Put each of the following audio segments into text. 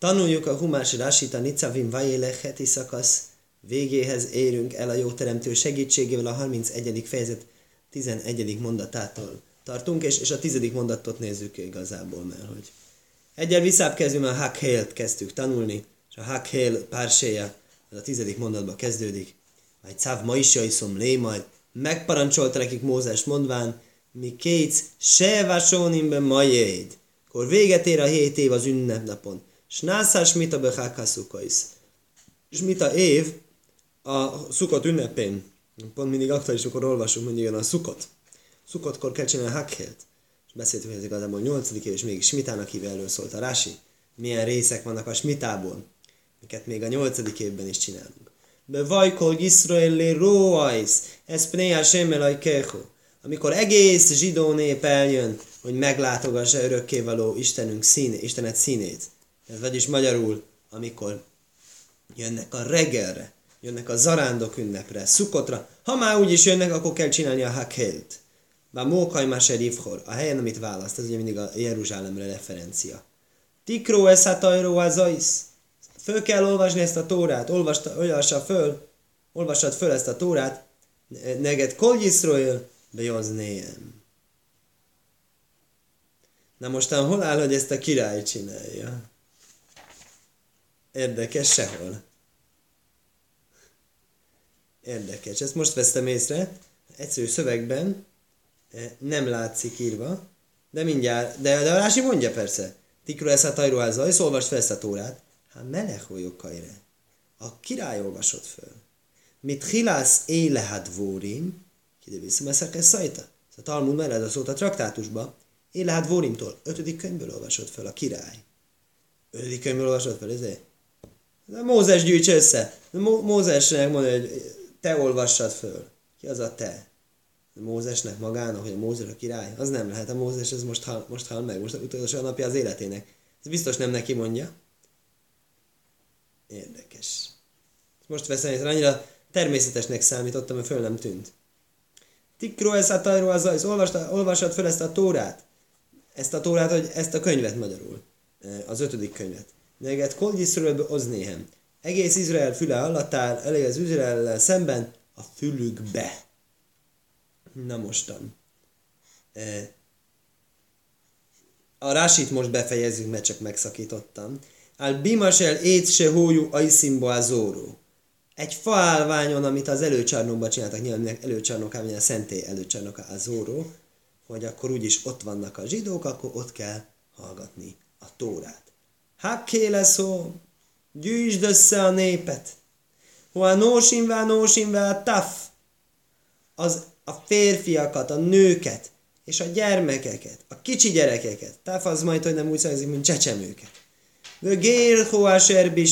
Tanuljuk a Humási Rásita Nicavim Vajélech heti szakasz végéhez érünk el a jó teremtő segítségével a 31. fejezet 11. mondatától tartunk, és, és a 10. mondatot nézzük igazából, mert hogy egyel visszább kezdjük, a Hakhélt kezdtük tanulni, és a Hakhél párséja az a 10. mondatban kezdődik. Majd Cáv ma is jajszom lé majd, megparancsolta nekik Mózes mondván, mi kétsz se vasónimbe majéd. Akkor véget ér a hét év az ünnepnapon. S nászás mit a behákászukaisz. És mit a év a szukot ünnepén. Pont mindig aktuális, akkor olvasunk, igen, a szukot. Szukotkor kell csinálni hakhélt. És beszéltünk, hogy ez igazából 8. év, és mégis smitának hívja erről szólt a Rási. Milyen részek vannak a smitából, miket még a 8. évben is csinálunk. Be vajkol Iszraeli róajsz, ez pnéa semmel keho. Amikor egész zsidó nép eljön, hogy meglátogassa örökkévaló Istenünk színe, Istenet színét. Ez vagyis magyarul, amikor jönnek a reggelre, jönnek a zarándok ünnepre, szukotra, ha már úgyis jönnek, akkor kell csinálni a hakelt. Bár Mókaj Máser Ivhor, a helyen, amit választ, ez ugye mindig a Jeruzsálemre referencia. Tikró az aisz. Föl kell olvasni ezt a tórát, olvasta, olvassa föl, olvassad föl ezt a tórát, neged kol Yisroel bejoznéjem. Na mostan hol áll, hogy ezt a király csinálja? Érdekes sehol. Érdekes. Ezt most vesztem észre. Egyszerű szövegben eh, nem látszik írva, de mindjárt, de, de a Rási mondja persze. Tikro ez a tajruházza, és olvast fel ezt a tórát. Hát melech. A király olvasott föl. Mit hilász élehad vórim, vissza meszek szajta. A Talmud mellett a szót a traktátusba, élehad vórimtól, ötödik könyvből olvasott föl a király. Ötödik könyvből olvasott föl, ezért? Mózes gyűjts össze. Mózesnek mondja, hogy te olvassad föl. Ki az a te? A Mózesnek magának, hogy a Mózes a király? Az nem lehet. A Mózes ez most hal, most hal meg, most utolsó napja az életének. Ez biztos nem neki mondja. Érdekes. Most veszem észre, annyira természetesnek számítottam, hogy föl nem tűnt. Tikro ez a tajró az az, olvasad föl ezt a tórát. Ezt a tórát, hogy ezt a könyvet magyarul. Az ötödik könyvet. Neget kol Yisraelbe oznéhem. Egész Izrael füle hallatál, elég az Izrael szemben a fülükbe. Na mostan. E, a rásit most befejezzük, mert csak megszakítottam. Al bimasel ét se hójú ajszimba azóró. Egy faállványon, amit az előcsarnokban csináltak, nyilván előcsarnokában, a szentély előcsarnoka azóró, hogy akkor úgyis ott vannak a zsidók, akkor ott kell hallgatni a tórát. Hakkéle szó, gyűjtsd össze a népet. Hoa nósimvá, nósimvá, taf. Az a férfiakat, a nőket, és a gyermekeket, a kicsi gyerekeket. Taf az majd, hogy nem úgy szakzik, mint csecsemőket. Vögér hoa serbi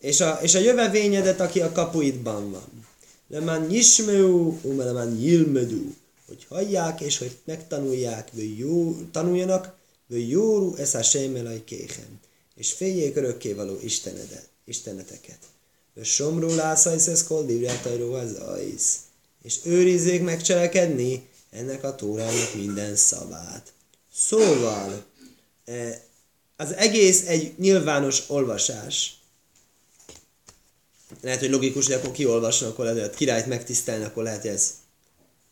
és a, és a jövevényedet, aki a kapuidban van. Lemán nyismeu, umelemán jilmedú. Hogy hallják, és hogy megtanulják, hogy jó, tanuljanak, Jóru ez a sémelaj kéhen, és féljék örökkévaló istenedet, isteneteket. Somró lászajsz ez koldivrátajró az ajsz, és őrizzék megcselekedni ennek a tórának minden szavát. Szóval, e, az egész egy nyilvános olvasás. Lehet, hogy logikus, hogy akkor kiolvasson, akkor lehet, hogy királyt megtisztelni, akkor lehet, hogy ez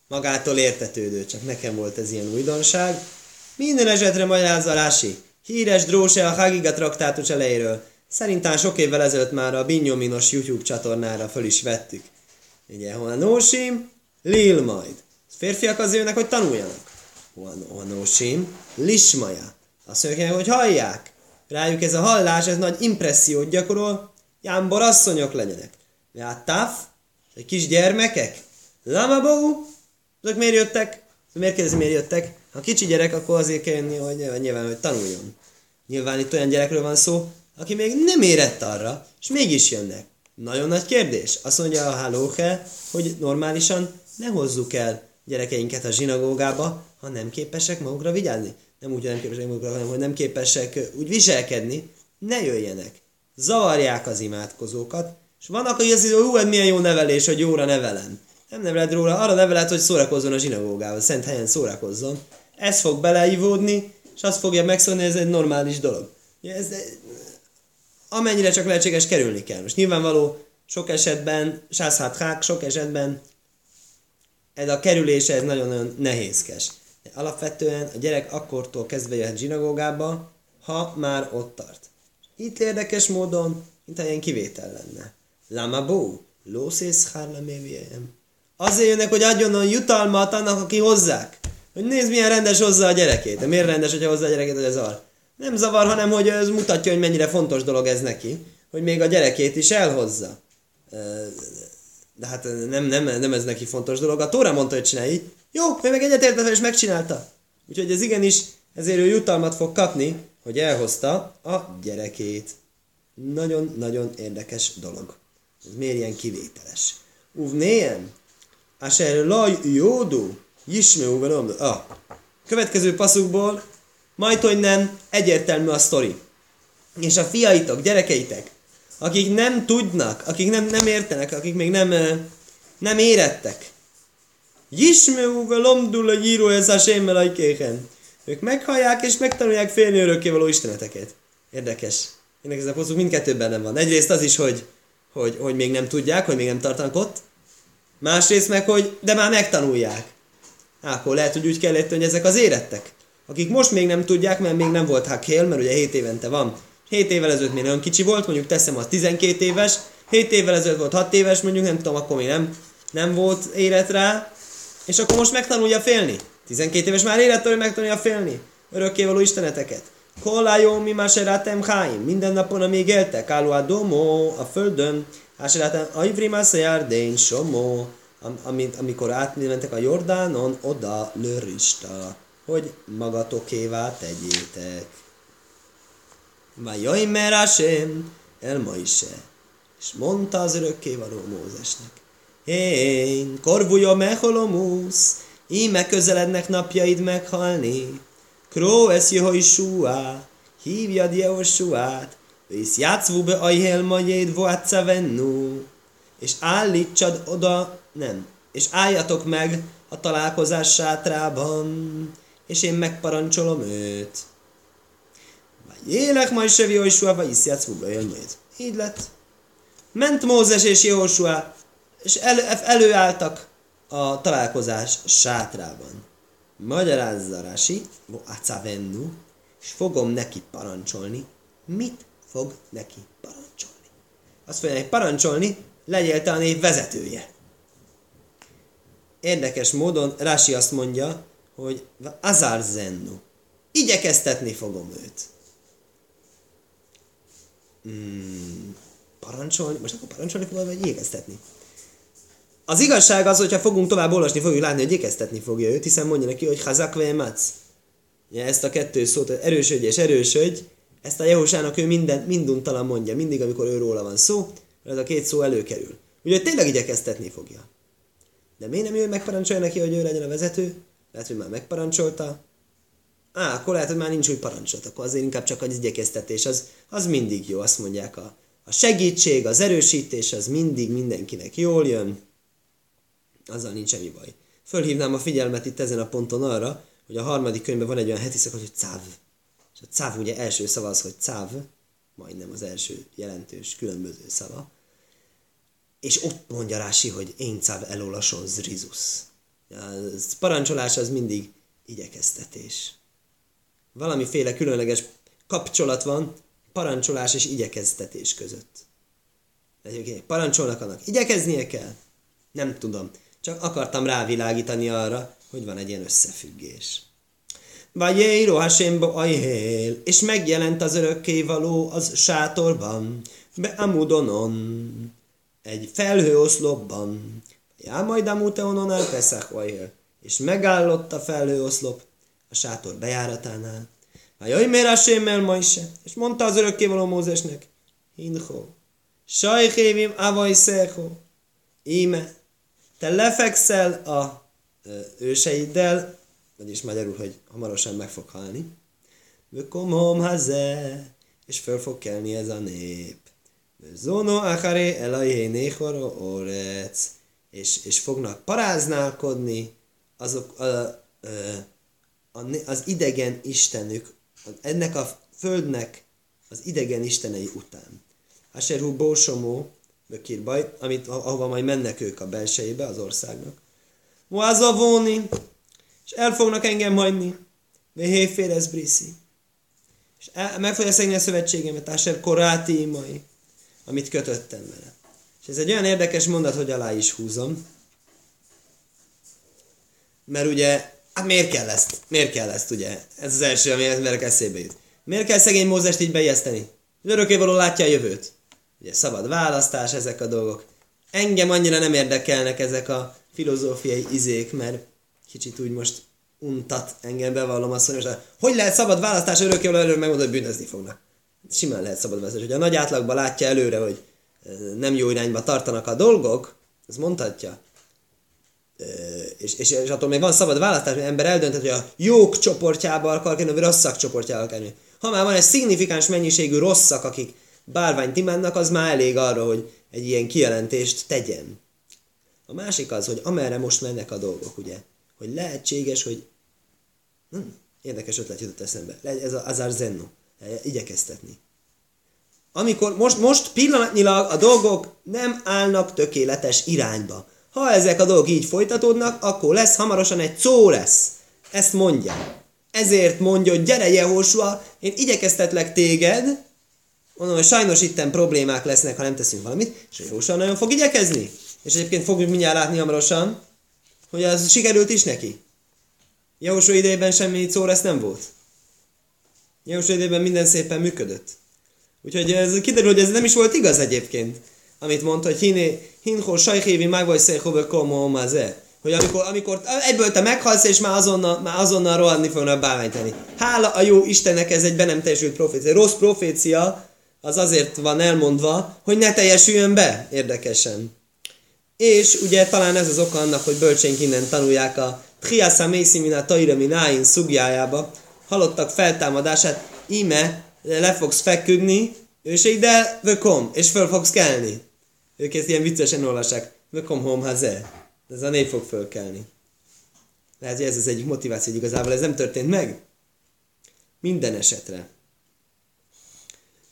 magától értetődő, csak nekem volt ez ilyen újdonság. Minden esetre magyarázza Rási. Híres dróse a Hagiga traktátus elejéről. Szerintem sok évvel ezelőtt már a Binyominos YouTube csatornára föl is vettük. Ugye, Nósim, Lil majd. Férfiak az jönnek, hogy tanuljanak. Nósim, Lismaja. Azt mondják, hogy hallják. Rájuk ez a hallás, ez nagy impressziót gyakorol, jámbor asszonyok legyenek. Ja, taf, kis gyermekek. Lamabó, azok miért jöttek? Miért kérdezi, miért jöttek? Ha kicsi gyerek, akkor azért kell jönni, hogy nyilván, hogy tanuljon. Nyilván itt olyan gyerekről van szó, aki még nem érett arra, és mégis jönnek. Nagyon nagy kérdés. Azt mondja a hálóhe, hogy normálisan ne hozzuk el gyerekeinket a zsinagógába, ha nem képesek magukra vigyázni. Nem úgy, hogy nem képesek magukra, hanem hogy nem képesek úgy viselkedni, ne jöjjenek. Zavarják az imádkozókat, és vannak, hogy az, hú, milyen jó nevelés, hogy jóra nevelem. Nem neveled róla, arra neveled, hogy szórakozzon a zsinagógával, szent helyen szórakozzon ez fog beleivódni, és azt fogja megszólni, ez egy normális dolog. Ez, amennyire csak lehetséges kerülni kell. Most nyilvánvaló, sok esetben, sászhát sok esetben ez a kerülése ez nagyon-nagyon nehézkes. De alapvetően a gyerek akkortól kezdve jöhet zsinagógába, ha már ott tart. Itt érdekes módon, mint ilyen kivétel lenne. Lama bó, lószész hárleméviem. Azért jönnek, hogy adjon a jutalmat annak, aki hozzák. Hogy nézd, milyen rendes hozza a gyerekét. De miért rendes, hogyha hozza a gyerekét, hogy ez zavar? Nem zavar, hanem hogy ez mutatja, hogy mennyire fontos dolog ez neki, hogy még a gyerekét is elhozza. De hát nem, nem, nem ez neki fontos dolog. A Tóra mondta, hogy csinálj Jó, ő meg egyetértett és megcsinálta. Úgyhogy ez igenis, ezért ő jutalmat fog kapni, hogy elhozta a gyerekét. Nagyon-nagyon érdekes dolog. Ez miért ilyen kivételes? Uvnéjem? Asher laj jódú? Jismeu velem. Ah. Következő passzukból majd, hogy nem, egyértelmű a sztori. És a fiaitok, gyerekeitek, akik nem tudnak, akik nem, nem értenek, akik még nem, nem érettek. Jismeu velomdul a gyíró ez a sémmel Ők meghallják és megtanulják félni örökkévaló isteneteket. Érdekes. Ennek ez a poszuk mindkettőben nem van. Egyrészt az is, hogy, hogy, hogy még nem tudják, hogy még nem tartanak ott. Másrészt meg, hogy de már megtanulják. Akkor lehet, hogy úgy kellett, hogy ezek az érettek. Akik most még nem tudják, mert még nem volt Hakél, mert ugye 7 évente van. 7 évvel ezelőtt még nagyon kicsi volt, mondjuk teszem az 12 éves, 7 évvel ezelőtt volt 6 éves, mondjuk nem tudom, akkor még nem, nem volt élet rá, és akkor most megtanulja félni. 12 éves már élettől megtanulja félni. Örökkévaló isteneteket. Kollájó mi máserátem háim. Minden napon, amíg éltek, álló a domó, a földön. Áserátem, a ivrimász a járdén, somó. Am, amikor átmentek a Jordánon, oda lörista, hogy magatokévá tegyétek. Vajaj merásém, el ma is És mondta az örökkévaló Mózesnek. Én, korvúja meholomusz, íme közelednek napjaid meghalni. Kró ez Jehoisua, hívjad Jehosuát, és játszvú be ajhel majéd voátca vennu, és állítsad oda, nem, és álljatok meg a találkozás sátrában, és én megparancsolom őt. Vagy élek majd se Jehoshua, vagy is játszvú be majd. Így lett. Ment Mózes és Jehoshua, és elő, előálltak a találkozás sátrában. Magyarázza Rási, vennu, és fogom neki parancsolni. Mit fog neki parancsolni? Azt fogja neki parancsolni, legyél te a név vezetője. Érdekes módon Rási azt mondja, hogy azár zennu. Igyekeztetni fogom őt. Hmm, parancsolni? Most akkor parancsolni fogom, vagy igyekeztetni? Az igazság az, hogyha fogunk tovább olvasni, fogjuk látni, hogy ékeztetni fogja őt, hiszen mondja neki, hogy hazak mac. Ja, ezt a kettő szót, erősödj és erősödj, ezt a Jehosának ő minden, minduntalan mondja, mindig, amikor ő van szó, ez a két szó előkerül. Ugye tényleg igyekeztetni fogja. De miért nem ő megparancsolja neki, hogy ő legyen a vezető? Lehet, hogy már megparancsolta. Á, akkor lehet, hogy már nincs új parancsolat, akkor azért inkább csak az igyekeztetés, az, az mindig jó, azt mondják a, a segítség, az erősítés, az mindig mindenkinek jól jön azzal nincs semmi baj. Fölhívnám a figyelmet itt ezen a ponton arra, hogy a harmadik könyvben van egy olyan heti szakasz, hogy cáv. És a cáv ugye első szava az, hogy cáv, majdnem az első jelentős különböző szava. És ott mondja Rási, hogy én cáv elolason zrizus. A parancsolás az mindig igyekeztetés. Valamiféle különleges kapcsolat van parancsolás és igyekeztetés között. Parancsolnak annak, igyekeznie kell? Nem tudom. Csak akartam rávilágítani arra, hogy van egy ilyen összefüggés. Vajéro Hasémbo ajhél, és megjelent az örökkévaló az sátorban, be amudonon, egy felhőoszlopban. Já majd amuteonon el Peszach és megállott a felhőoszlop a sátor bejáratánál. Vajaj mér Hasémmel ma is, és mondta az örökkévaló Mózesnek, Hinho, sajhévim avaj szého, íme, te lefekszel a őseiddel, vagyis magyarul, hogy hamarosan meg fog halni. Vökomom haze, és föl fog kelni ez a nép. Zono akare elajé néhoro orec, és, és fognak paráználkodni azok a, a, a, az idegen istenük, ennek a földnek az idegen istenei után. Asherhu Bósomó, Bökirbaj, amit, ahova majd mennek ők a belsejébe az országnak. Moazavóni, és el fognak engem hagyni. Vehéférez Briszi. És el, meg fogja szegni a szövetségemet, Asher Koráti mai, amit kötöttem vele. És ez egy olyan érdekes mondat, hogy alá is húzom. Mert ugye, hát miért kell ezt? Miért kell ezt, ugye? Ez az első, ami emberek eszébe jut. Miért kell szegény Mózest így bejeszteni? Örökkévaló látja a jövőt. Ugye szabad választás, ezek a dolgok. Engem annyira nem érdekelnek ezek a filozófiai izék, mert kicsit úgy most untat engem, bevallom azt, hogy most, hogy lehet szabad választás örökkévaló előre megmondani, hogy bűnözni fognak. Simán lehet szabad választás. Hogy a nagy átlagban látja előre, hogy nem jó irányba tartanak a dolgok, az mondhatja. És, és, és attól még van szabad választás, hogy ember eldönthet, hogy a jók csoportjába akar kerülni, vagy rosszak csoportjába kerülni. Ha már van egy szignifikáns mennyiségű rosszak, akik bárványt imádnak, az már elég arra, hogy egy ilyen kijelentést tegyen. A másik az, hogy amerre most mennek a dolgok, ugye? Hogy lehetséges, hogy hm, érdekes ötlet jutott eszembe. Ez az Azar Zenno. Igyekeztetni. Amikor most, most pillanatnyilag a dolgok nem állnak tökéletes irányba. Ha ezek a dolgok így folytatódnak, akkor lesz hamarosan egy szó lesz. Ezt mondja. Ezért mondja, hogy gyere Jehósua, én igyekeztetlek téged, mondom, hogy sajnos itten problémák lesznek, ha nem teszünk valamit, és Jehósua nagyon fog igyekezni. És egyébként fogjuk mindjárt látni hamarosan, hogy az sikerült is neki. Jehósua idejében semmi szó lesz nem volt. Jehósua idejében minden szépen működött. Úgyhogy ez kiderül, hogy ez nem is volt igaz egyébként, amit mondta, hogy hiné, hinhol sajhévi meg vagy székhove komo hogy amikor, amikor egyből te meghalsz, és már azonnal, már azonnal rohadni fognak bálványtani. Hála a jó Istennek, ez egy be nem teljesült profécia. Rossz profécia az azért van elmondva, hogy ne teljesüljön be, érdekesen. És ugye talán ez az oka annak, hogy bölcsénk innen tanulják a Triasa Mészimina Taira Mináin szugjájába, halottak feltámadását, íme le fogsz feküdni, és ide vökom, és föl fogsz kelni. Ők ezt ilyen viccesen olvassák. Vökom hom haze. Ez a nép fog fölkelni. Lehet, hogy ez az egyik motiváció, hogy igazából ez nem történt meg. Minden esetre.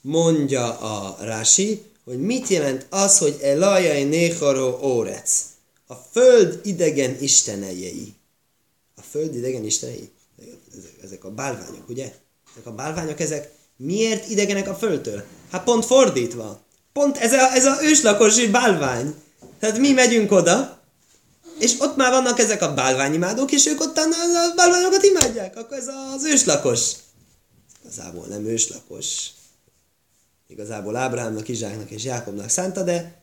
Mondja a Rási, hogy mit jelent az, hogy Elajai Néharó Órec. A föld idegen istenejei. A föld idegen istenei. Ezek a bálványok, ugye? Ezek a bálványok, ezek Miért idegenek a földtől? Hát pont fordítva. Pont ez a, ez a őslakosi bálvány. Tehát mi megyünk oda, és ott már vannak ezek a bálványimádók, és ők ott a bálványokat imádják. Akkor ez az őslakos. Igazából nem őslakos. Igazából Ábrahámnak, Izsáknak és Jákobnak szánta, de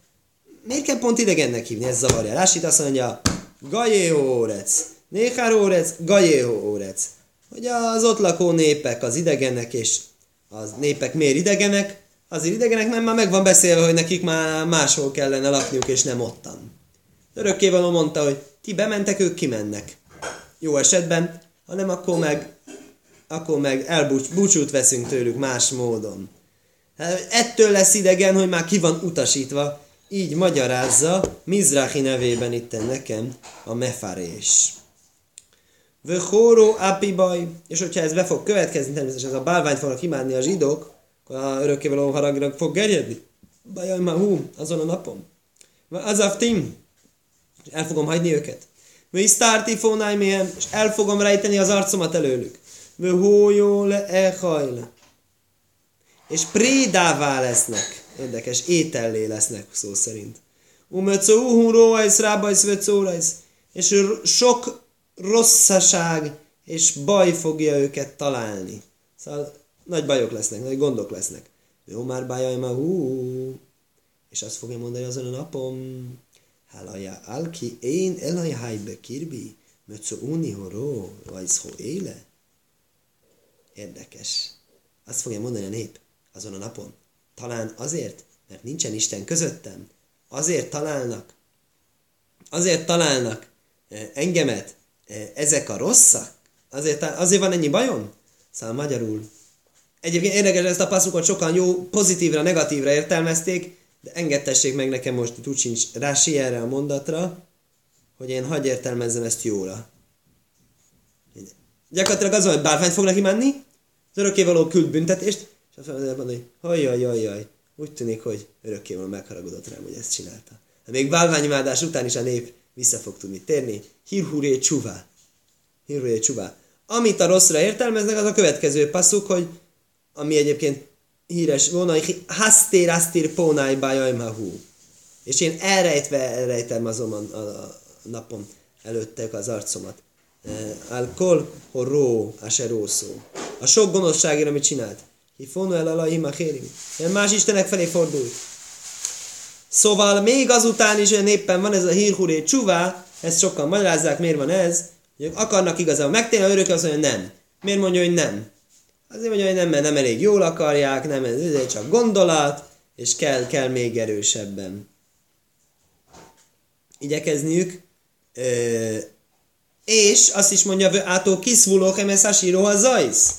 miért kell pont idegennek hívni? Ez zavarja. Lássít azt mondja, Gajéhó órec, Néhár órec, Gajéhó órec. Hogy az ott lakó népek, az idegenek és az népek miért idegenek, azért idegenek, mert már meg van beszélve, hogy nekik már máshol kellene lakniuk, és nem ottan. Örökkévaló mondta, hogy ti bementek, ők kimennek. Jó esetben, ha nem, akkor meg, akkor meg elbúcsút veszünk tőlük más módon. Hát, ettől lesz idegen, hogy már ki van utasítva, így magyarázza Mizrahi nevében itt nekem a mefarés. Vöhóró apibaj, és hogyha ez be fog következni, természetesen ez a bálványt fognak imádni a zsidók, akkor a örökkévaló haragra fog gerjedni. Bajaj már hú, azon a napon. Az a tim, el fogom hagyni őket. Vö sztárti fónájmélyen, és el fogom rejteni az arcomat előlük. Vö hójó le ehajle. És prédává lesznek. Érdekes, étellé lesznek szó szerint. Umöcó uhun róajsz, rábajsz, És sok rosszaság és baj fogja őket találni. Szóval nagy bajok lesznek, nagy gondok lesznek. Jó már bajaj ma hú. És azt fogja mondani azon a napon, Hálaja alki én elajhájbe kirbi, möcó uni horó, vajszó éle. Érdekes. Azt fogja mondani a nép azon a napon. Talán azért, mert nincsen Isten közöttem. Azért találnak, azért találnak eh, engemet, ezek a rosszak? Azért, azért van ennyi bajom? Szóval magyarul. Egyébként érdekes ezt a passzukot sokan jó, pozitívra, negatívra értelmezték, de engedtessék meg nekem most, úgy sincs rási erre a mondatra, hogy én hagyj értelmezzem ezt jóra. Gyakorlatilag az hogy bárványt fognak imádni, az örökkévaló küld büntetést, és azt mondja, hogy hajjaj, jaj, jaj, úgy tűnik, hogy örökké van megharagudott rám, hogy ezt csinálta. De még bálványimádás után is a nép vissza fog tudni térni. Hírhúré csuvá. Hírhúré csuvá. Amit a rosszra értelmeznek, az a következő passzuk, hogy ami egyébként híres volna, hogy hasztér, hasztér, pónáj, bájajmahú. És én elrejtve elrejtem azon a, a, a napon előttek az arcomat. Alkol, horó, aserószó. A sok gonoszságért, amit csinált. Hifono el alahim a hérim. Más istenek felé fordult. Szóval még azután is olyan éppen van ez a hírhuré csuvá, ezt sokan magyarázzák, miért van ez, hogy akarnak igazából megtérni, a örök azt mondja, nem. Miért mondja, hogy nem? Azért mondja, hogy nem, mert nem elég jól akarják, nem, ez csak gondolat, és kell, kell még erősebben igyekezniük. Ö, és azt is mondja, átó kiszvulók emeszásíró a zajsz.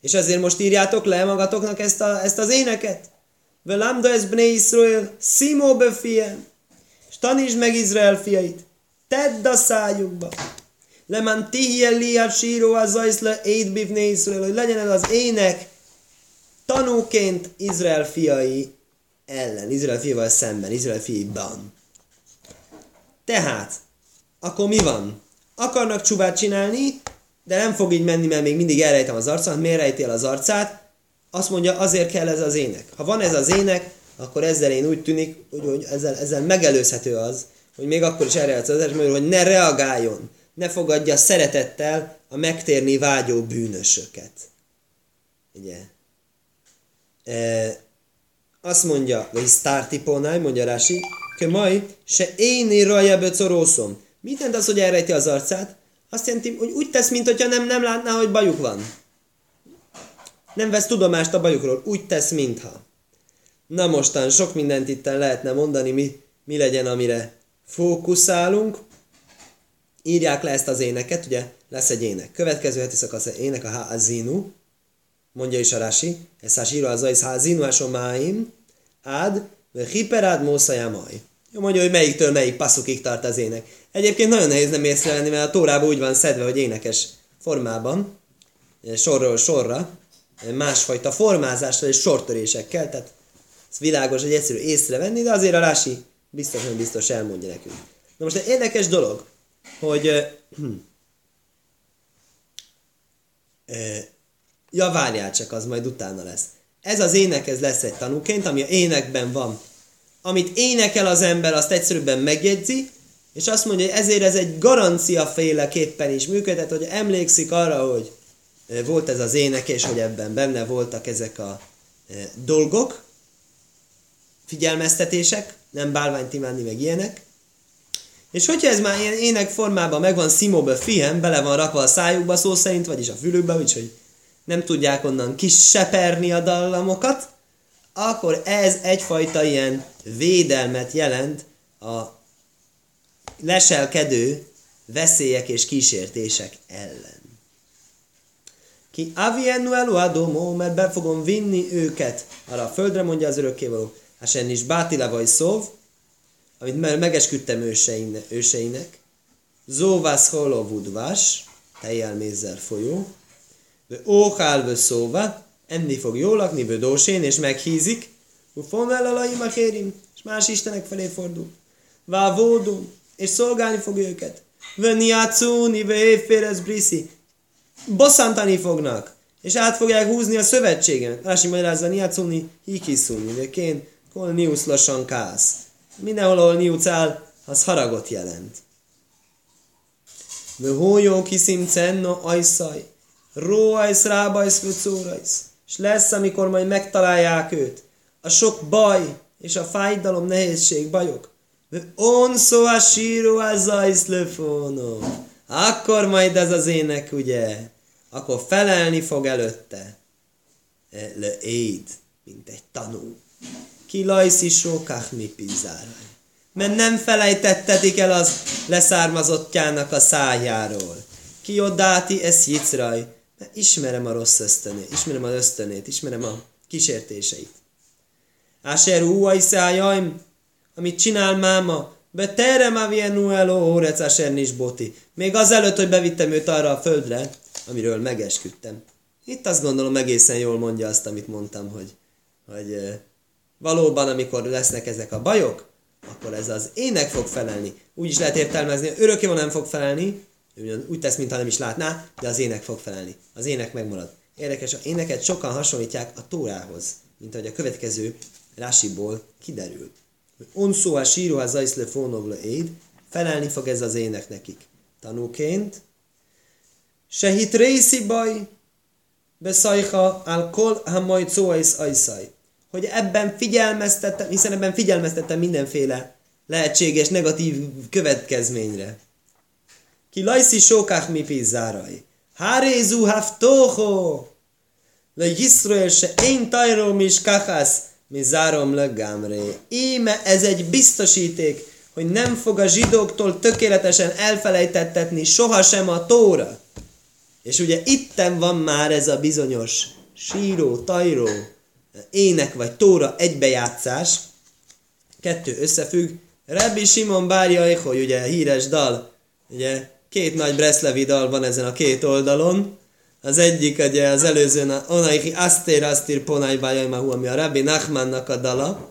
És azért most írjátok le magatoknak ezt, a, ezt az éneket. Velamda ez bne Israel, szimó befiem. És tanítsd meg Izrael fiait. Tedd a szájukba. Leman tihje liát síró a zajsz le éd bivne Israel, hogy legyen ez az ének tanúként Izrael fiai ellen, Izrael fiaival szemben, Izrael fiaiban. Tehát, akkor mi van? Akarnak csubát csinálni, de nem fog így menni, mert még mindig elrejtem az arcát. Miért rejti el az arcát? Azt mondja, azért kell ez az ének. Ha van ez az ének, akkor ezzel én úgy tűnik, hogy, hogy ezzel, ezzel megelőzhető az, hogy még akkor is erre az az hogy ne reagáljon, ne fogadja szeretettel a megtérni vágyó bűnösöket. Ugye? E, azt mondja, vagy sztártipónáj, mondja Rási, hogy majd se én írja becorószom. Mit jelent az, hogy elrejti az arcát? Azt jelenti, hogy úgy tesz, mintha nem, nem látná, hogy bajuk van. Nem vesz tudomást a bajukról, úgy tesz, mintha. Na mostan sok mindent itt lehetne mondani, mi, mi legyen, amire fókuszálunk. Írják le ezt az éneket, ugye lesz egy ének. Következő heti szakasz ének a Házinu, mondja is a Rasi, ez síra az az Házinu máim, ád, hiperád mószajamaj. Jó, mondja, hogy melyiktől melyik passzukig tart az ének. Egyébként nagyon nehéz nem észrevenni, mert a tórában úgy van szedve, hogy énekes formában, sorról sorra, másfajta formázással és sortörésekkel, tehát ez világos, hogy egyszerű észrevenni, de azért a Rási biztos, hogy biztos elmondja nekünk. Na most egy érdekes dolog, hogy ja, várjál csak, az majd utána lesz. Ez az ének, ez lesz egy tanúként, ami a énekben van. Amit énekel az ember, azt egyszerűbben megjegyzi, és azt mondja, hogy ezért ez egy garancia féleképpen is működhet, hogy emlékszik arra, hogy volt ez az ének, és hogy ebben benne voltak ezek a dolgok, figyelmeztetések, nem bálványt imádni, meg ilyenek. És hogyha ez már ilyen ének formában megvan szimóba fihem, bele van rakva a szájukba szó szerint, vagyis a fülükbe, úgyhogy nem tudják onnan kiseperni a dallamokat, akkor ez egyfajta ilyen védelmet jelent a leselkedő veszélyek és kísértések ellen. Ki aviennu adomó, mert be fogom vinni őket arra a földre, mondja az örökkévaló. Hasen is bátila vagy szóv, amit már megesküdtem őseine, őseinek. Zóvász holovudvás, tejjelmézzel folyó. De óhálvő szóva, enni fog jól lakni, bödósén, és meghízik. Ufon el alaim a és más istenek felé fordul. Vávódum, és szolgálni fog őket. Venni átszúni, véférez briszi. Bosszantani fognak, és át fogják húzni a szövetségen. Rási magyarázza, niátszúni, hikiszúni, de kén, kol niusz lassan kász. Mindenhol, ahol niusz áll, az haragot jelent. De hójó kiszim cenno ajszaj, róajsz rábajsz vöcórajsz. És lesz, amikor majd megtalálják őt. A sok baj és a fájdalom, nehézség, bajok On szó a síró a zajszlöfónó. Akkor majd ez az ének, ugye? Akkor felelni fog előtte. E, le éd, mint egy tanú. Ki lajszi sókák mi pizzáraj. Mert nem felejtettedik el az leszármazottjának a szájáról. Ki oddáti ez jicraj. Mert ismerem a rossz ösztönét, ismerem az ösztönét, ismerem a kísértéseit. Áser úaj szájaim, amit csinál máma, be terem avienu eló órec boti. Még azelőtt, hogy bevittem őt arra a földre, amiről megesküdtem. Itt azt gondolom egészen jól mondja azt, amit mondtam, hogy, hogy valóban, amikor lesznek ezek a bajok, akkor ez az ének fog felelni. Úgy is lehet értelmezni, örökké nem fog felelni, úgy tesz, mintha nem is látná, de az ének fog felelni. Az ének megmarad. Érdekes, a éneket sokan hasonlítják a Tórához, mint ahogy a következő Rásiból kiderül. Onszó a síró a zajszle fónovla éd, felelni fog ez az ének nekik. Tanúként, hit részi baj, beszajha al kol ha majd szóajsz ajszaj. Hogy ebben figyelmeztettem, hiszen ebben figyelmeztettem mindenféle lehetséges negatív következményre. Ki lajszi sokák mi pizzáraj. Hárézu haftóho! Le Yisrael se én tajrom is kachasz, mi zárom legámré. Íme ez egy biztosíték, hogy nem fog a zsidóktól tökéletesen elfelejtettetni sohasem a tóra. És ugye itten van már ez a bizonyos síró, tajró, ének vagy tóra egybejátszás. Kettő összefügg. Rebbi Simon Bárja hogy ugye híres dal, ugye két nagy breszlevi dal van ezen a két oldalon. Az egyik ugye az előzőn a Onaichi Asztér Asztér Ponai Bajaimahu, ami a Rabbi Nachmannak a dala.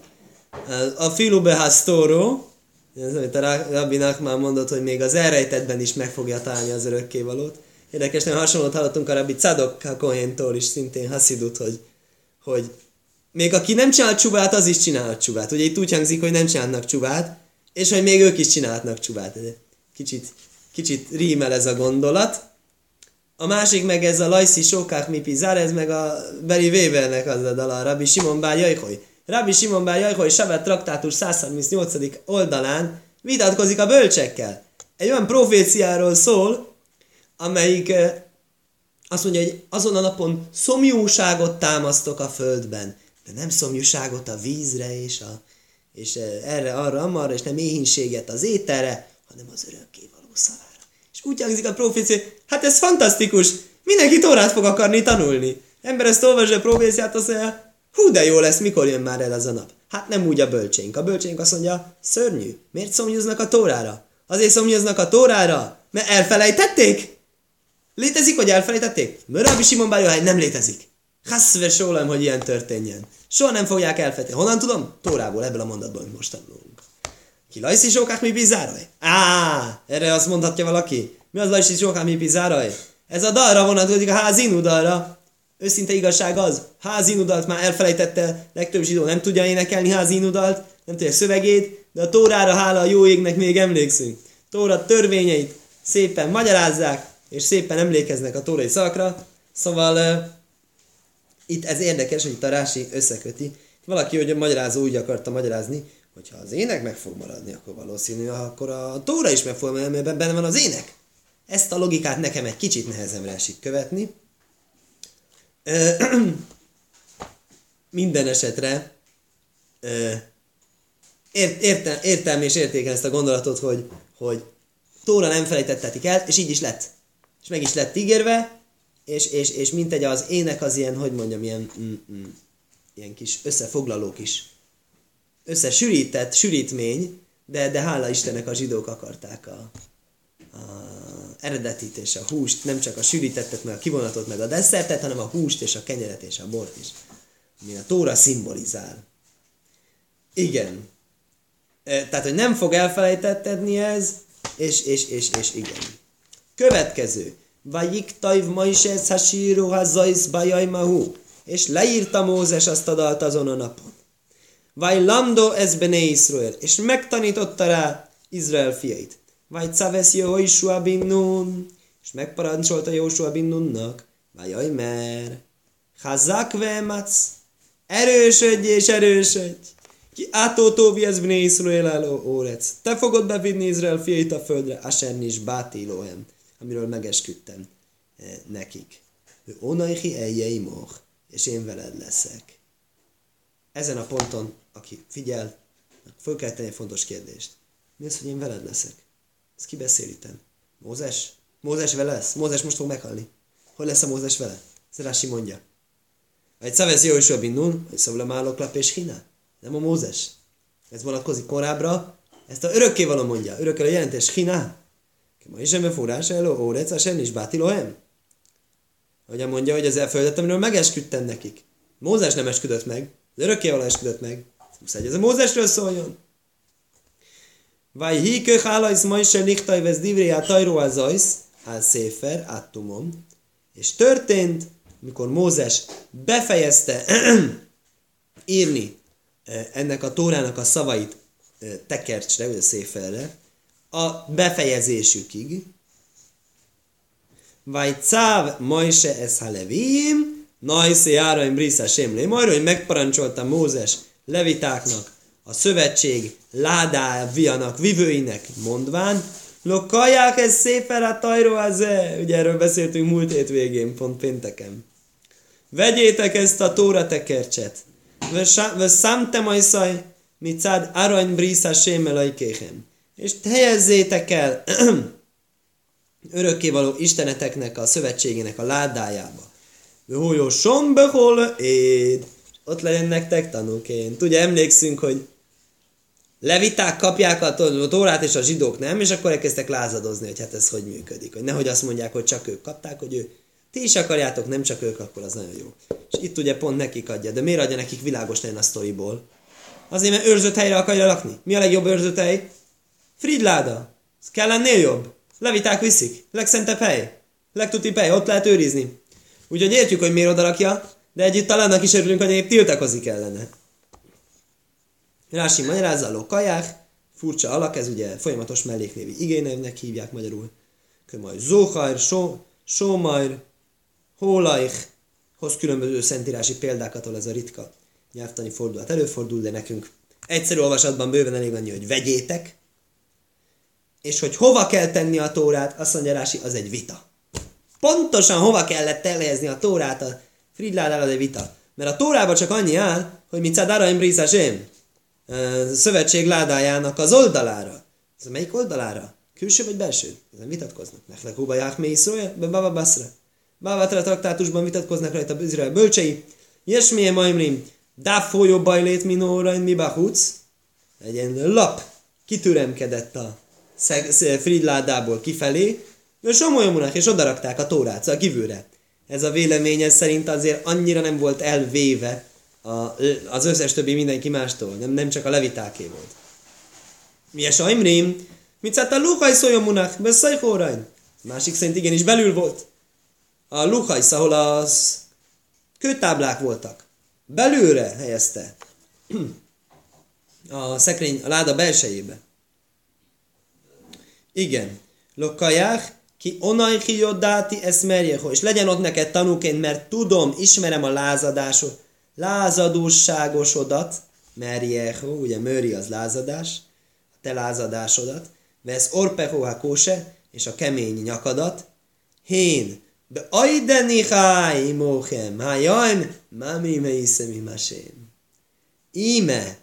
A Filube Hasztóró, ez, amit a Rabbi Nachman mondott, hogy még az elrejtetben is meg fogja találni az örökkévalót. Érdekes, nem hasonlót hallottunk a Rabbi Cadok Kohéntól is, szintén Hasidut, hogy, hogy még aki nem csinál csubát, az is csinálhat csubát. Ugye itt úgy hangzik, hogy nem csinálnak csubát, és hogy még ők is csinálhatnak csubát. Kicsit, kicsit rímel ez a gondolat. A másik meg ez a Lajszi Sokák Mi Pizár, ez meg a Beri Webernek az a dala, Rabbi Simon Bár Jajhoj. Rabbi Simon Bár Jajhoj Savet traktátus 138. oldalán vitatkozik a bölcsekkel. Egy olyan proféciáról szól, amelyik eh, azt mondja, hogy azon a napon szomjúságot támasztok a földben, de nem szomjúságot a vízre és, a, és eh, erre, arra, amarra, és nem éhínséget az ételre, hanem az örökké való szavára. És úgy hangzik a profécia, hát ez fantasztikus, mindenki Tórát fog akarni tanulni. Ember ezt olvasja a proféciát, azt mondja, hú de jó lesz, mikor jön már el az a nap. Hát nem úgy a bölcsénk. A bölcsénk azt mondja, szörnyű, miért szomjúznak a Tórára? Azért szomjúznak a Tórára, mert elfelejtették? Létezik, vagy elfelejtették? Rabbi Simon Bár nem létezik. Hasszve sólem, hogy ilyen történjen. Soha nem fogják elfelejteni. Honnan tudom? Tórából, ebből a mondatból, amit most tanulunk. Ki lajszi sokák mi bizáraj? Á, erre azt mondhatja valaki. Mi az lajszi sokák mi bizáraj? Ez a dalra vonatkozik, a házinu dalra. Őszinte igazság az, házinudalt már elfelejtette, legtöbb zsidó nem tudja énekelni házinudalt, nem tudja szövegét, de a Tórára hála a jó égnek még emlékszünk. Tóra törvényeit szépen magyarázzák, és szépen emlékeznek a tórai szakra. Szóval uh, itt ez érdekes, hogy a Rási összeköti. Valaki, hogy a magyarázó úgy akarta magyarázni, hogy ha az ének meg fog maradni, akkor valószínű, akkor a tóra is meg fog maradni, mert benne van az ének. Ezt a logikát nekem egy kicsit nehezemre esik követni. Minden esetre ért, értem, értem és értéken ezt a gondolatot, hogy, hogy Tóra nem felejtettetik el, és így is lett és meg is lett ígérve, és, és, és mint egy az ének az ilyen, hogy mondjam, ilyen, mm, mm, ilyen kis összefoglaló kis, összesűrített sűrítmény, de, de hála Istennek a zsidók akarták a, a eredetit és a húst, nem csak a sűrítettet, meg a kivonatot, meg a desszertet, hanem a húst és a kenyeret és a bort is, ami a tóra szimbolizál. Igen. Tehát, hogy nem fog elfelejtettetni ez, és, és, és, és igen. Következő. Vajik tajv Moises hasíru hazajsz bajaj mahu. És leírta Mózes azt a dalt azon a napon. Vaj lamdo ez bene Israel. És megtanította rá Izrael fiait. Vaj caves Jóisua bin Nun. És megparancsolta Jósua bin Nunnak. Vajaj mer. Hazak vemac. Erősödj és erősödj. Ki átótóvi ez bne Israel álló órec. Te fogod bevinni Izrael fiait a földre. Asennis bátilóhem amiről megesküdtem eh, nekik. Ő onaihi eljei moch, és én veled leszek ezen a ponton, aki figyel, föl kell tenni fontos kérdést. Mi az, hogy én veled leszek? Ezt kibeszélítem. Mózes? Mózes vele lesz? Mózes most fog meghalni. Hogy lesz a Mózes vele? Ezt Rási mondja. Egy szavesz Jóisua bin Nun, egy szavlamálok lap és hinál. Nem a Mózes. Ez vonatkozik korábbra. Ezt a örökkévaló mondja. Örökkel a jelentés hinál. Ma is ember forrás elő, óreca sem is bátilohem. Hogyan mondja, hogy az elföldet, amiről megesküdtem nekik. Mózes nem esküdött meg, az örökkévaló esküdött meg. Muszáj, ez a Mózesről szóljon. Vaj híkő hálajsz majse lichtaj vesz divré a tajró azajsz, áll széfer, áttumom. És történt, mikor Mózes befejezte írni ennek a tórának a szavait tekercsre, vagy a széferre, a befejezésükig, vagy cáv majse ez ha levim, najsze járaim brisza semlé, majd, hogy megparancsolta Mózes levitáknak, a szövetség ládávianak, vivőinek mondván, Lokaják ez szépen a tajró az -e. Ugye erről beszéltünk múlt hét végén, pont pénteken. Vegyétek ezt a tóra tekercset. Veszamte majszaj, micád arany brisza sémelajkéhem. És helyezzétek el örökkévaló isteneteknek a szövetségének a ládájába. Hójó sombehol éd. Ott legyen nektek tanúként. Ugye emlékszünk, hogy leviták kapják a tórát, és a zsidók nem, és akkor elkezdtek lázadozni, hogy hát ez hogy működik. Hogy nehogy azt mondják, hogy csak ők kapták, hogy ő ti is akarjátok, nem csak ők, akkor az nagyon jó. És itt ugye pont nekik adja. De miért adja nekik világos legyen a sztoriból? Azért, mert őrzött helyre akarja lakni. Mi a legjobb őrzött hely? Fridláda. Ez kell ennél jobb. Leviták viszik. Legszentebb hely. Legtuti hely. Ott lehet őrizni. Úgyhogy értjük, hogy miért odarakja, de együtt talán is örülünk, hogy nép tiltakozik ellene. Rási magyarázza, lokaják, furcsa alak, ez ugye folyamatos melléknévi igénevnek hívják magyarul. Kömaj Zóhajr, Sómajr, Hólaich, hoz különböző szentírási példákat, ahol ez a ritka nyelvtani fordulat előfordul, de nekünk egyszerű olvasatban bőven elég annyi, hogy vegyétek, és hogy hova kell tenni a tórát, azt mondja Rási, az egy vita. Pontosan hova kellett elhelyezni a tórát a Fridládál egy vita. Mert a tórába csak annyi áll, hogy mit Dara Imbrisa szövetség ládájának az oldalára. Ez melyik oldalára? Külső vagy belső? Ezen vitatkoznak. Nechlekúba Jáhmé Iszója, be Baba Basra. Bávatra traktátusban vitatkoznak rajta Izrael bölcsei. Jesmie Maimrim, Dáfolyó bajlét minóra, mi bahúc. Egy lap kitüremkedett a Fridládából kifelé, és Somolyomunak, és odarakták a tórát a kívülre. Ez a véleménye szerint azért annyira nem volt elvéve a, az összes többi mindenki mástól, nem, nem csak a levitáké volt. Mi a sajmrém? Mit a luhaj szolyomunak, beszajhórain? Másik szerint igenis belül volt. A luhajsz, ahol az kőtáblák voltak. Belőle helyezte. A szekrény, a láda belsejébe. Igen. Lokajach, ki onaj jodáti eszmerjeho, és legyen ott neked tanúként, mert tudom, ismerem a lázadásod, lázadóságosodat, merjeho, ugye möri az lázadás, a te lázadásodat, vesz orpeho kóse, és a kemény nyakadat, hén, be ajdeni háj móhem, hájajm, mámi meiszemi masém. Íme,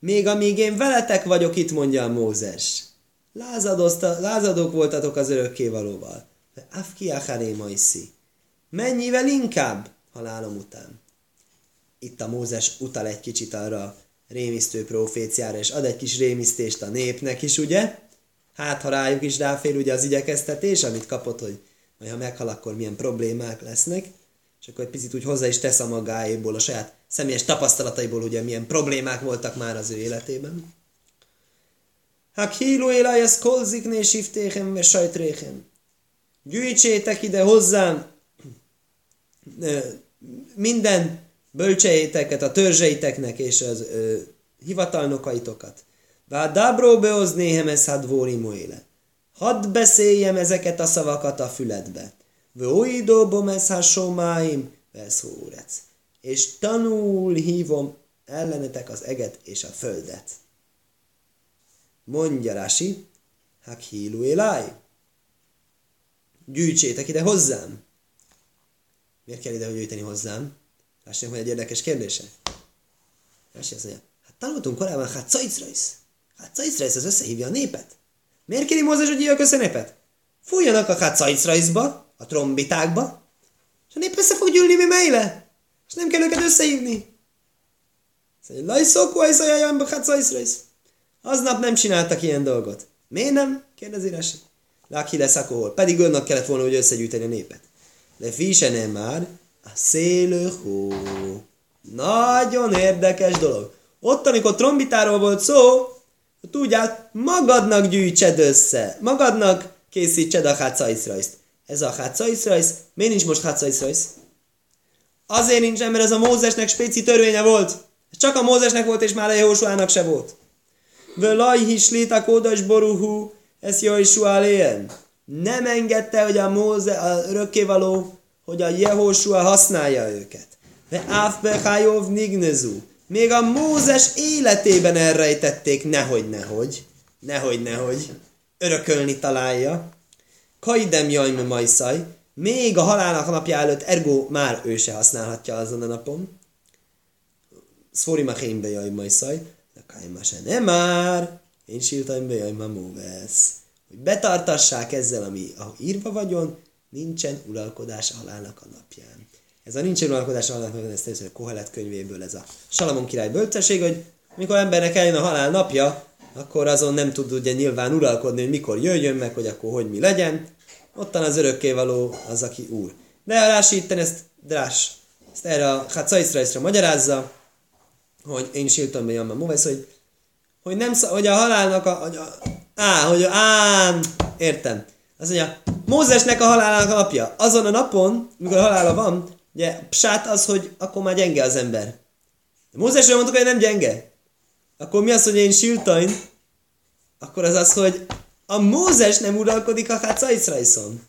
még amíg én veletek vagyok itt, mondja a Mózes. Lázadók voltatok az örökkévalóval. Afki acharé majszi. Mennyivel inkább halálom után. Itt a Mózes utal egy kicsit arra rémisztő proféciára, és ad egy kis rémisztést a népnek is, ugye? Hát, ha rájuk is ráfér ugye az igyekeztetés, amit kapott, hogy majd ha meghal, akkor milyen problémák lesznek, és akkor egy picit úgy hozzá is tesz a magáéból, a saját személyes tapasztalataiból, ugye milyen problémák voltak már az ő életében. Híló élájász kolzikné siftéhem ve sajtréhem. Gyűjtsétek ide hozzám minden bölcsejéteket, a törzseiteknek és az ö, hivatalnokaitokat. Vá dábró beoznéhem ez hadvóri éle. Hadd beszéljem ezeket a szavakat a füledbe. Vóidóbom ez hasonmáim, vesz hórec. És tanul hívom ellenetek az eget és a földet. Mondja Rasi, hák hílu éláj. Gyűjtsétek ide hozzám. Miért kell ide gyűjteni hozzám? Lássuk, hogy egy érdekes kérdése. Rasi azt mondja, hát tanultunk korábban, hát Caicrajsz. Hát Caicrajsz az összehívja a népet. Miért kéri Mózes, hogy hívják össze népet? Fújjanak a Caicrajszba, a trombitákba, és a nép össze fog gyűlni mi melyre. És nem kell őket összehívni. Szóval, lajszókú, ajszajajajamba, Caicrajsz. Aznap nem csináltak ilyen dolgot. Miért nem? kérdezi Rasi. Laki lesz akkor. Pedig önnek kellett volna, hogy összegyűjteni a népet. de fise már, a szélőhó. Nagyon érdekes dolog. Ott, amikor trombitáról volt szó, tudják, magadnak gyűjtsed össze, magadnak készítsed a Hácaiszrajszt. Ez a Hácaiszrajsz, miért nincs most Hácaiszrajsz? Azért nincsen, mert ez a Mózesnek spéci törvénye volt. Csak a Mózesnek volt, és már a Jósuának se volt. Völaj hisléta kódas boruhu, ez Jósua léjen. Nem engedte, hogy a Móze, a örökkévaló, hogy a Jehoshua használja őket. De áfbehájov nignezu. Még a Mózes életében elrejtették, nehogy, nehogy, nehogy, nehogy, örökölni találja. Kaidem jajme majszaj, még a halálnak napja előtt, ergo már ő se használhatja azon a napon. Szforima hénbe jaj majszaj, kaima se már, én sírtaim be jaj móvesz. Hogy betartassák ezzel, ami a írva vagyon, nincsen uralkodás a halálnak a napján. Ez a nincsen uralkodás a napján, ez természetesen a Kohelet könyvéből ez a Salamon király bölcsesség, hogy mikor embernek eljön a halál napja, akkor azon nem tud ugye nyilván uralkodni, hogy mikor jöjjön meg, hogy akkor hogy mi legyen. Ottan az örökkévaló az, aki úr. De a Rási itten ezt, Drás, ezt erre a Hatszaiszra magyarázza, hogy én is írtam be Jamma Movesz, hogy, hogy, nem, hogy a halálnak a, hogy a á, hogy a, á, értem. Az mondja, Mózesnek a halálának a napja. Azon a napon, mikor a halála van, ugye, psát az, hogy akkor már gyenge az ember. De Mózesre mondtuk, hogy nem gyenge. Akkor mi az, hogy én sültain? Akkor az az, hogy a Mózes nem uralkodik a Hácaiszrajszon.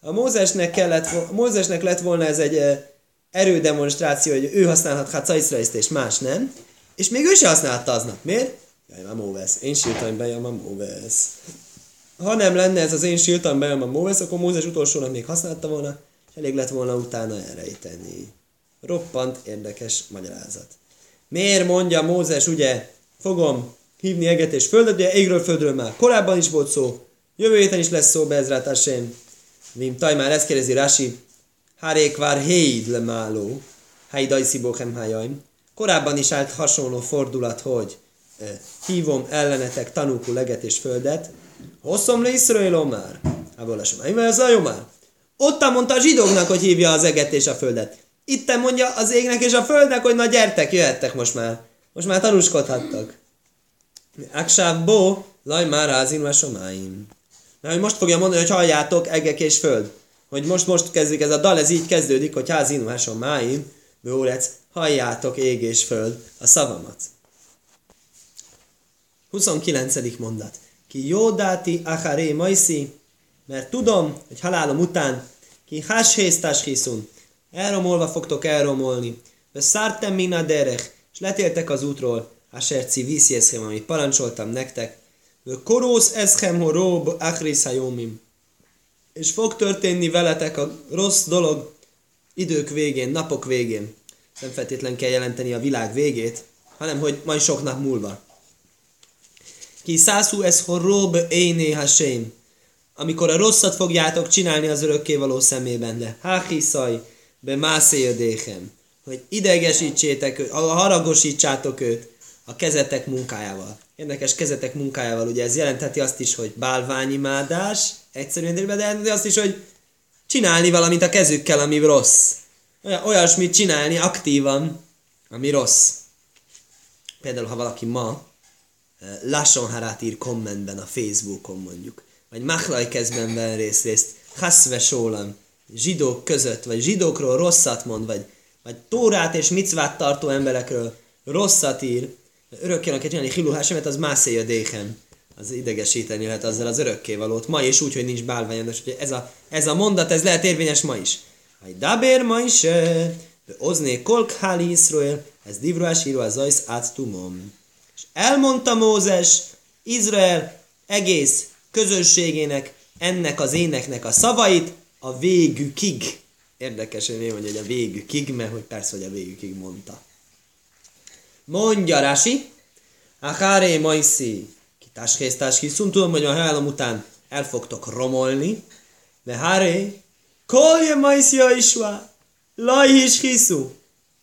A Mózesnek, kellett, a Mózesnek lett volna ez egy erődemonstráció, hogy ő használhat Hácaiszrajszt és más nem, és még ő se használta aznap. Miért? Jaj, már Móvesz. Én sírtam be, jaj, már Móvesz. Ha nem lenne ez az én sírtam be, a Móvesz, akkor Mózes utolsó még használta volna, és elég lett volna utána elrejteni. Roppant érdekes magyarázat. Miért mondja Mózes, ugye, fogom hívni eget és földet, ugye égről földről már korábban is volt szó, jövő héten is lesz szó Bezrát Hashem. Vim Tajmár ezt kérdezi Rási, Hárékvár héid lemáló, Haidai szibókem hájaim. Korábban is állt hasonló fordulat, hogy hívom ellenetek tanúkú leget és földet, hosszom le Iszraelom már. Hából ez a jó már. Ott mondta a zsidóknak, hogy hívja az eget és a földet. Itt mondja az égnek és a földnek, hogy na gyertek, jöhettek most már. Most már tanúskodhattak. Aksáv bo, laj már rázin a. Na, hogy most fogja mondani, hogy halljátok, egek és föld. Hogy most, most kezdik ez a dal, ez így kezdődik, hogy házin a somáim, bőrec, halljátok ég és föld a szavamat. 29. mondat. Ki jódáti acharé majszi, mert tudom, hogy halálom után ki háshésztás hiszun, elromolva fogtok elromolni, de szártem mina derech, és letéltek az útról, Aserci vízjeszhem, amit parancsoltam nektek, korósz eschem rób achris hajomim. És fog történni veletek a rossz dolog idők végén, napok végén. Nem feltétlen kell jelenteni a világ végét, hanem hogy majd sok nap múlva. Ki szászú ez horrób éné hasém. Amikor a rosszat fogjátok csinálni az örökkévaló szemében, de háhiszaj, be mászéjödéhem, hogy idegesítsétek őt, haragosítsátok őt, a kezetek munkájával. Érdekes kezetek munkájával, ugye ez jelentheti azt is, hogy bálványimádás, egyszerűen, de azt is, hogy csinálni valamit a kezükkel, ami rossz. Olyasmit csinálni aktívan, ami rossz. Például, ha valaki ma eh, Lassonharát ír kommentben a Facebookon mondjuk, vagy Machlaj kezben ven részt, részt Haszve Sólam, zsidók között, vagy zsidókról rosszat mond, vagy, vagy Tórát és micvát tartó emberekről rosszat ír, örökkének kell csinálni hilu hásemet, az mászéja déhem. Az idegesíteni lehet azzal az örökkévalót. Ma is úgy, hogy nincs bálványos. Ez a, ez a mondat, ez lehet érvényes ma is. Hay dabér ma is, ozné kolk háli Iszrael, ez divruás író az ajsz át tumom. És elmondta Mózes, Izrael egész közösségének, ennek az éneknek a szavait a végükig. Érdekes, hogy mi mondja, hogy a végükig, mert hogy persze, hogy a végükig mondta. Mondja Rási, Acháré majszi, kitáskésztás hiszum, tudom, hogy a halálom után el fogtok romolni, de háré, kolje majszi a isva, laj is hiszú,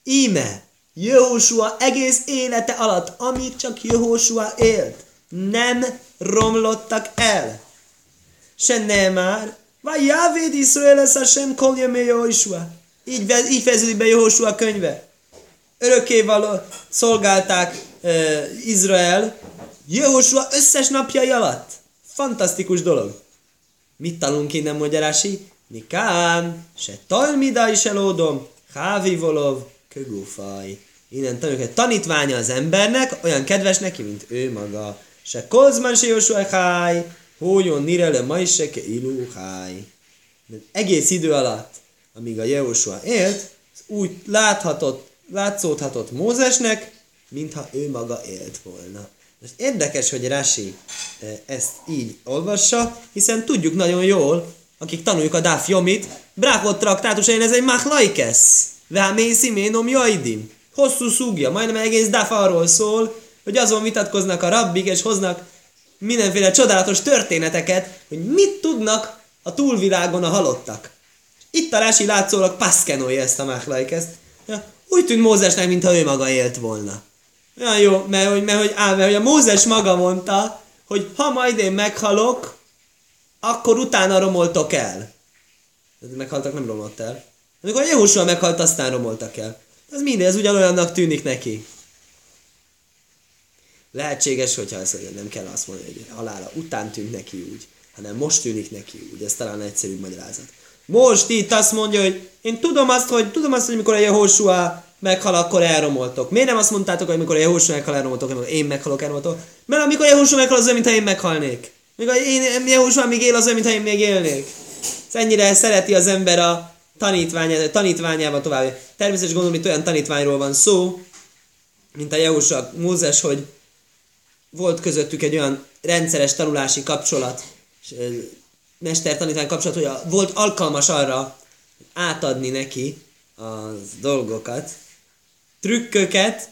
íme, Jehoshua egész élete alatt, amit csak Jehoshua élt, nem romlottak el. Se nem már, Vagy Jávéd Iszrael lesz a sem kolja Jósua. Így, így fejeződik be Jósua könyve. Örökkévaló szolgálták uh, Izrael Jósua összes napjai alatt. Fantasztikus dolog. Mit tanulunk innen, magyarási? Mikán, se talmida is elódom, hávi volov, kögúfaj. Innen tanuljuk, hogy tanítványa az embernek olyan kedves neki, mint ő maga. Se kozman se Jósua háj, hójon nirele majseke ilú háj. Egész idő alatt, amíg a Jósua élt, úgy láthatott, látszódhatott Mózesnek, mintha ő maga élt volna. Most érdekes, hogy Rasi eh, ezt így olvassa, hiszen tudjuk nagyon jól, akik tanuljuk a Daf Jomit, Brákot traktátusain ez egy machlaikesz. Vámé sziménom jajdim. Hosszú szúgja, majdnem egész Daf arról szól, hogy azon vitatkoznak a rabbik, és hoznak mindenféle csodálatos történeteket, hogy mit tudnak a túlvilágon a halottak. Itt a Rási látszólag paszkenolja ezt a machlaikeszt. Ja, úgy tűnt Mózesnek, mintha ő maga élt volna. Olyan jó, mert, hogy, mert, hogy, á, mert hogy a Mózes maga mondta, hogy ha majd én meghalok, akkor utána romoltok el. Meghaltak, nem romoltak el. Amikor Jéhusua meghalt, aztán romoltak el. Ez mindez ugyanolyannak tűnik neki. Lehetséges, hogyha ezt nem kell azt mondani, hogy halála után tűnt neki úgy, hanem most tűnik neki úgy. Ez talán egyszerűbb magyarázat. Most itt azt mondja, hogy én tudom azt, hogy tudom azt, hogy mikor a Jehoshua meghal, akkor elromoltok. Miért nem azt mondtátok, hogy amikor a Jehoshua meghal, elromoltok, amikor én meghalok, elromoltok? Mert amikor a Jehoshua meghal, az olyan, mintha én meghalnék. Még én, Jehoshua még él, az olyan, mintha én még élnék. Ez ennyire szereti az ember a tanítvány, tanítványában tovább. Természetesen gondolom, hogy olyan tanítványról van szó, mint a Jehoshua Mózes, hogy volt közöttük egy olyan rendszeres tanulási kapcsolat, és mester-tanítvány kapcsolat, hogy a, volt alkalmas arra átadni neki a dolgokat, trükköket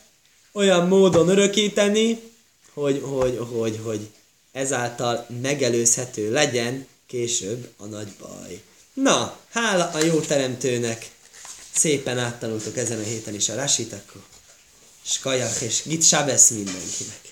olyan módon örökíteni, hogy, hogy, hogy, hogy ezáltal megelőzhető legyen később a nagy baj. Na, hála a jó teremtőnek, szépen áttanultok ezen a héten is a rasit, akkor skajach és git sabesz mindenkinek.